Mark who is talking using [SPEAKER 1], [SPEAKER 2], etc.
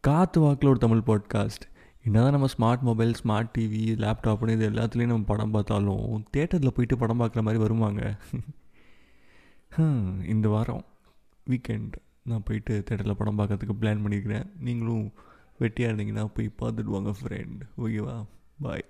[SPEAKER 1] காற்று வாக்கில் ஒரு தமிழ் பாட்காஸ்ட் என்னதான் நம்ம ஸ்மார்ட் மொபைல் ஸ்மார்ட் டிவி லேப்டாப்னு இது எல்லாத்துலேயும் நம்ம படம் பார்த்தாலும் தேட்டரில் போயிட்டு படம் பார்க்குற மாதிரி வருவாங்க. இந்த வாரம் வீக்கெண்ட் நான் போயிட்டு தேட்டரில் படம் பார்க்கறதுக்கு பிளான் பண்ணியிருக்கிறேன் நீங்களும் வெட்டியாக இருந்தீங்கன்னா போய் பார்த்துடுவாங்க ஃப்ரெண்ட் ஓகேவா பாய்